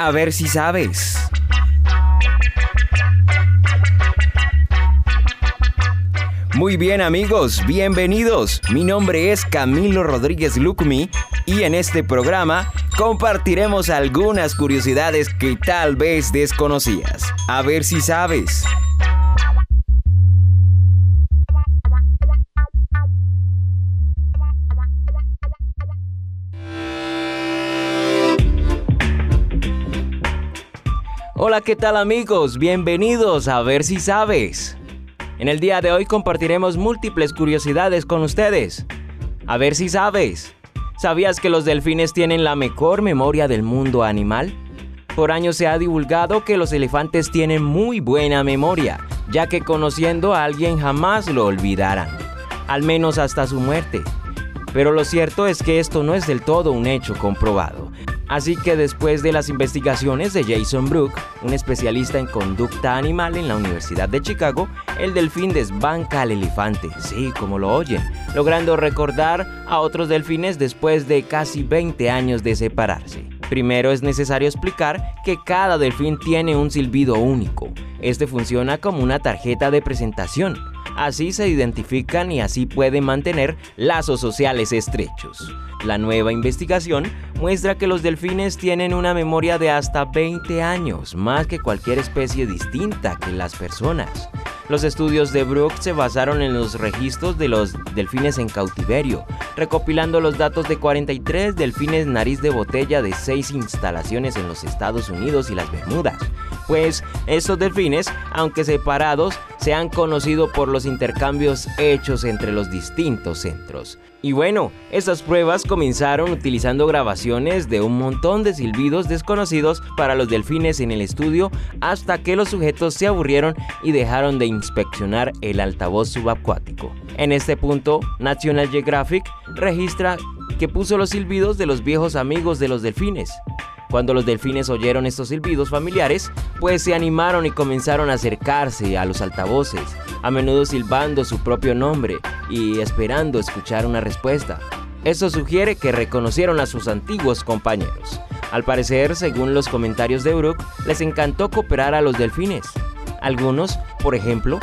A ver si sabes. Muy bien amigos, bienvenidos. Mi nombre es Camilo Rodríguez Lucmi y en este programa compartiremos algunas curiosidades que tal vez desconocías. A ver si sabes. Hola, ¿qué tal amigos? Bienvenidos a ver si sabes. En el día de hoy compartiremos múltiples curiosidades con ustedes. A ver si sabes. ¿Sabías que los delfines tienen la mejor memoria del mundo animal? Por años se ha divulgado que los elefantes tienen muy buena memoria, ya que conociendo a alguien jamás lo olvidarán, al menos hasta su muerte. Pero lo cierto es que esto no es del todo un hecho comprobado. Así que después de las investigaciones de Jason Brook, un especialista en conducta animal en la Universidad de Chicago, el delfín desbanca al elefante, sí, como lo oyen, logrando recordar a otros delfines después de casi 20 años de separarse. Primero es necesario explicar que cada delfín tiene un silbido único. Este funciona como una tarjeta de presentación. Así se identifican y así pueden mantener lazos sociales estrechos. La nueva investigación muestra que los delfines tienen una memoria de hasta 20 años, más que cualquier especie distinta que las personas. Los estudios de Brook se basaron en los registros de los delfines en cautiverio, recopilando los datos de 43 delfines nariz de botella de 6 instalaciones en los Estados Unidos y las Bermudas. Pues estos delfines, aunque separados, se han conocido por los intercambios hechos entre los distintos centros. Y bueno, esas pruebas comenzaron utilizando grabaciones de un montón de silbidos desconocidos para los delfines en el estudio hasta que los sujetos se aburrieron y dejaron de inspeccionar el altavoz subacuático. En este punto, National Geographic registra que puso los silbidos de los viejos amigos de los delfines. Cuando los delfines oyeron estos silbidos familiares, pues se animaron y comenzaron a acercarse a los altavoces, a menudo silbando su propio nombre y esperando escuchar una respuesta. Esto sugiere que reconocieron a sus antiguos compañeros. Al parecer, según los comentarios de Brook, les encantó cooperar a los delfines. Algunos, por ejemplo,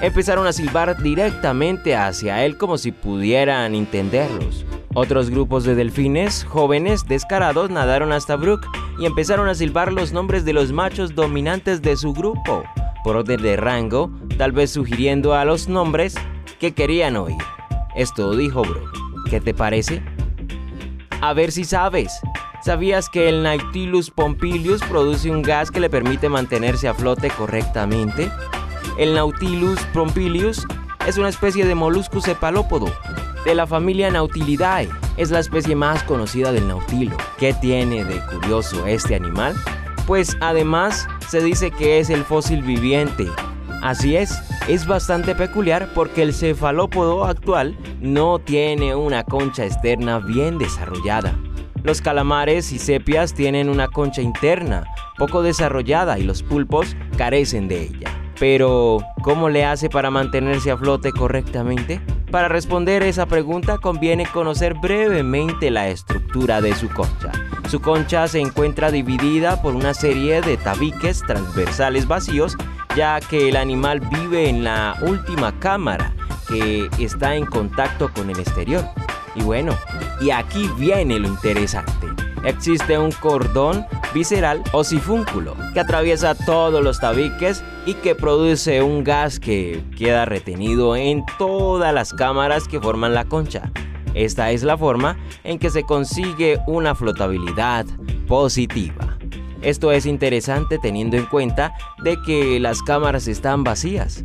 empezaron a silbar directamente hacia él como si pudieran entenderlos. Otros grupos de delfines jóvenes descarados nadaron hasta Brook y empezaron a silbar los nombres de los machos dominantes de su grupo, por orden de rango, tal vez sugiriendo a los nombres que querían oír. Esto dijo Brook. ¿Qué te parece? A ver si sabes. ¿Sabías que el Nautilus pompilius produce un gas que le permite mantenerse a flote correctamente? El Nautilus pompilius es una especie de molusco cepalópodo de la familia Nautilidae. Es la especie más conocida del nautilo. ¿Qué tiene de curioso este animal? Pues además se dice que es el fósil viviente. Así es, es bastante peculiar porque el cefalópodo actual no tiene una concha externa bien desarrollada. Los calamares y sepias tienen una concha interna poco desarrollada y los pulpos carecen de ella. Pero, ¿cómo le hace para mantenerse a flote correctamente? Para responder esa pregunta conviene conocer brevemente la estructura de su concha. Su concha se encuentra dividida por una serie de tabiques transversales vacíos, ya que el animal vive en la última cámara que está en contacto con el exterior. Y bueno, y aquí viene lo interesante. Existe un cordón visceral o sifúnculo que atraviesa todos los tabiques y que produce un gas que queda retenido en todas las cámaras que forman la concha. Esta es la forma en que se consigue una flotabilidad positiva. Esto es interesante teniendo en cuenta de que las cámaras están vacías.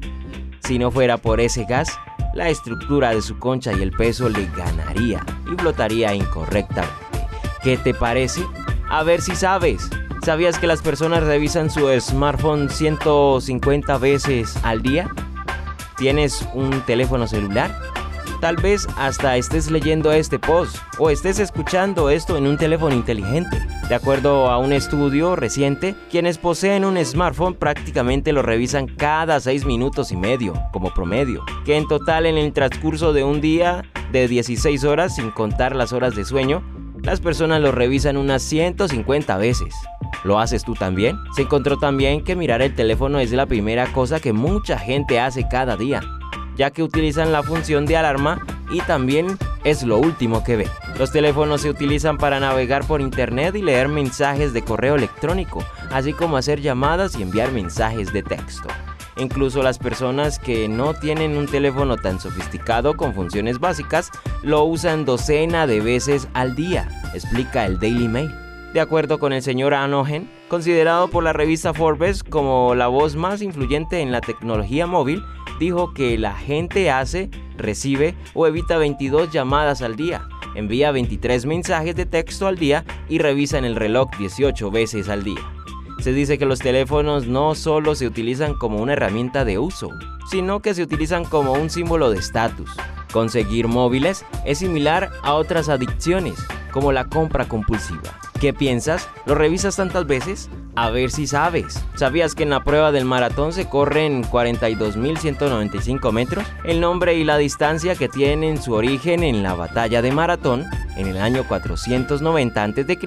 Si no fuera por ese gas, la estructura de su concha y el peso le ganaría y flotaría incorrectamente. ¿Qué te parece? A ver si sabes. ¿Sabías que las personas revisan su smartphone 150 veces al día? ¿Tienes un teléfono celular? Tal vez hasta estés leyendo este post o estés escuchando esto en un teléfono inteligente. De acuerdo a un estudio reciente, quienes poseen un smartphone prácticamente lo revisan cada 6 minutos y medio, como promedio, que en total en el transcurso de un día de 16 horas, sin contar las horas de sueño, las personas lo revisan unas 150 veces. ¿Lo haces tú también? Se encontró también que mirar el teléfono es la primera cosa que mucha gente hace cada día, ya que utilizan la función de alarma y también es lo último que ve. Los teléfonos se utilizan para navegar por internet y leer mensajes de correo electrónico, así como hacer llamadas y enviar mensajes de texto. Incluso las personas que no tienen un teléfono tan sofisticado con funciones básicas lo usan docena de veces al día, explica el Daily Mail. De acuerdo con el señor Anogen, considerado por la revista Forbes como la voz más influyente en la tecnología móvil, dijo que la gente hace, recibe o evita 22 llamadas al día, envía 23 mensajes de texto al día y revisa en el reloj 18 veces al día. Se dice que los teléfonos no solo se utilizan como una herramienta de uso, sino que se utilizan como un símbolo de estatus. Conseguir móviles es similar a otras adicciones, como la compra compulsiva. ¿Qué piensas? ¿Lo revisas tantas veces? A ver si sabes. ¿Sabías que en la prueba del maratón se corren 42.195 metros? El nombre y la distancia que tienen su origen en la batalla de Maratón en el año 490 a.C.,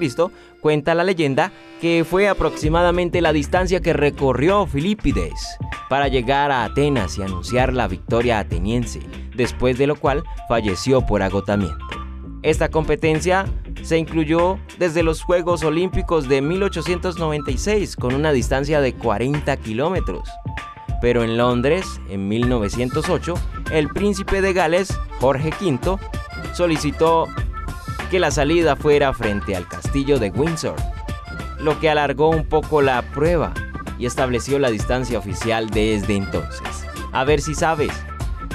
cuenta la leyenda que fue aproximadamente la distancia que recorrió Filipides para llegar a Atenas y anunciar la victoria ateniense, después de lo cual falleció por agotamiento. Esta competencia se incluyó desde los Juegos Olímpicos de 1896 con una distancia de 40 kilómetros. Pero en Londres, en 1908, el príncipe de Gales, Jorge V, solicitó que la salida fuera frente al castillo de Windsor, lo que alargó un poco la prueba y estableció la distancia oficial desde entonces. A ver si sabes,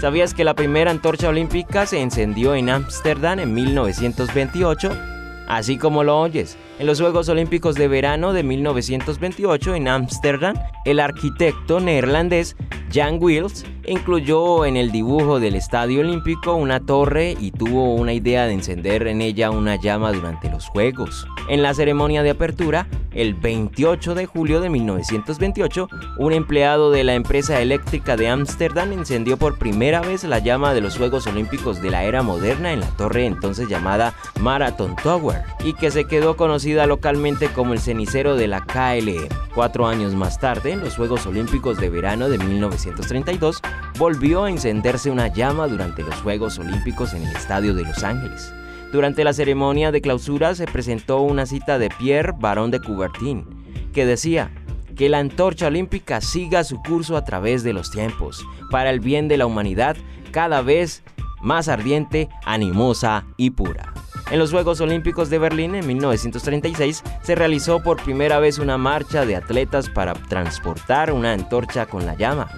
¿sabías que la primera antorcha olímpica se encendió en Ámsterdam en 1928? Así como lo oyes, en los Juegos Olímpicos de Verano de 1928 en Ámsterdam, el arquitecto neerlandés Jan Wills incluyó en el dibujo del Estadio Olímpico una torre y tuvo una idea de encender en ella una llama durante los Juegos. En la ceremonia de apertura, el 28 de julio de 1928, un empleado de la empresa eléctrica de Ámsterdam encendió por primera vez la llama de los Juegos Olímpicos de la era moderna en la torre entonces llamada Marathon Tower y que se quedó conocida localmente como el cenicero de la KLM. Cuatro años más tarde, en los Juegos Olímpicos de verano de 1932, volvió a encenderse una llama durante los Juegos Olímpicos en el Estadio de Los Ángeles. Durante la ceremonia de clausura se presentó una cita de Pierre Barón de Coubertin, que decía, que la antorcha olímpica siga su curso a través de los tiempos, para el bien de la humanidad cada vez más ardiente, animosa y pura. En los Juegos Olímpicos de Berlín en 1936 se realizó por primera vez una marcha de atletas para transportar una antorcha con la llama,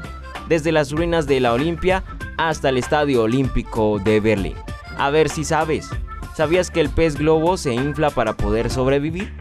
desde las ruinas de la Olimpia hasta el Estadio Olímpico de Berlín. A ver si sabes, ¿sabías que el pez globo se infla para poder sobrevivir?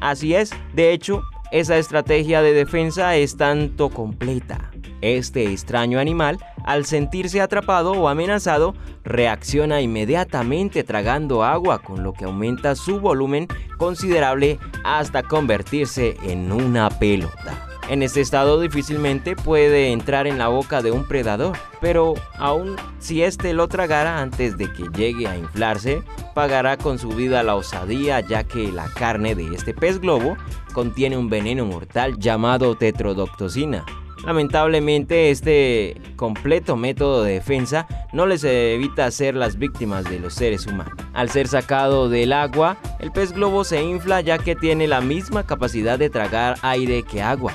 Así es, de hecho, esa estrategia de defensa es tanto completa. Este extraño animal, al sentirse atrapado o amenazado, reacciona inmediatamente tragando agua, con lo que aumenta su volumen considerable hasta convertirse en una pelota. En este estado difícilmente puede entrar en la boca de un predador, pero aún si éste lo tragara antes de que llegue a inflarse, pagará con su vida la osadía ya que la carne de este pez globo contiene un veneno mortal llamado tetrodotoxina. Lamentablemente este completo método de defensa no les evita ser las víctimas de los seres humanos. Al ser sacado del agua, el pez globo se infla ya que tiene la misma capacidad de tragar aire que agua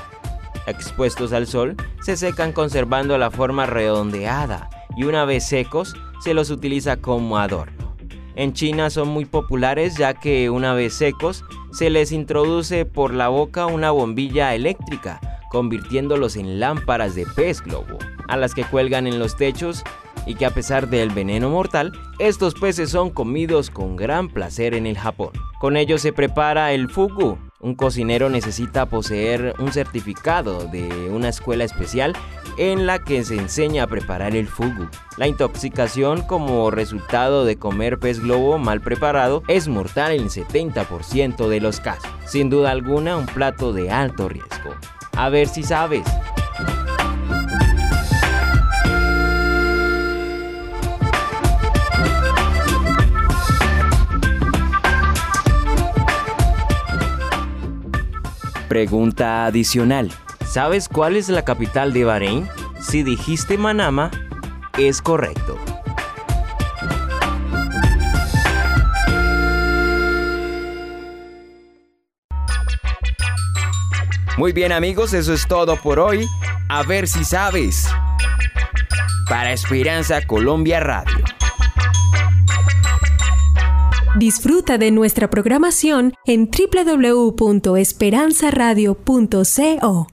expuestos al sol, se secan conservando la forma redondeada y una vez secos se los utiliza como adorno. En China son muy populares ya que una vez secos se les introduce por la boca una bombilla eléctrica, convirtiéndolos en lámparas de pez globo, a las que cuelgan en los techos y que a pesar del veneno mortal, estos peces son comidos con gran placer en el Japón. Con ellos se prepara el fugu, un cocinero necesita poseer un certificado de una escuela especial en la que se enseña a preparar el fugu. La intoxicación como resultado de comer pez globo mal preparado es mortal en el 70% de los casos. Sin duda alguna un plato de alto riesgo. A ver si sabes. Pregunta adicional. ¿Sabes cuál es la capital de Bahrein? Si dijiste Manama, es correcto. Muy bien amigos, eso es todo por hoy. A ver si sabes. Para Esperanza Colombia Radio. Disfruta de nuestra programación en www.esperanzaradio.co.